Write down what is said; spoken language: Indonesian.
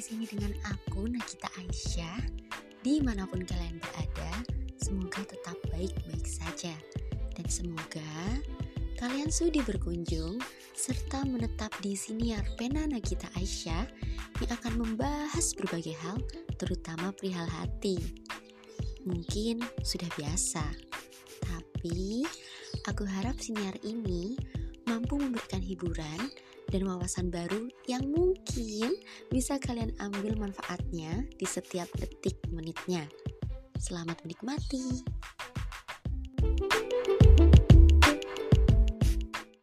sini dengan aku Nakita Aisyah. Di mana pun kalian berada, semoga tetap baik-baik saja. Dan semoga kalian sudi berkunjung serta menetap di siniar pena Nakita Aisyah yang akan membahas berbagai hal, terutama perihal hati. Mungkin sudah biasa, tapi aku harap siniar ini mampu memberikan hiburan dan wawasan baru yang mungkin bisa kalian ambil manfaatnya di setiap detik menitnya. Selamat menikmati.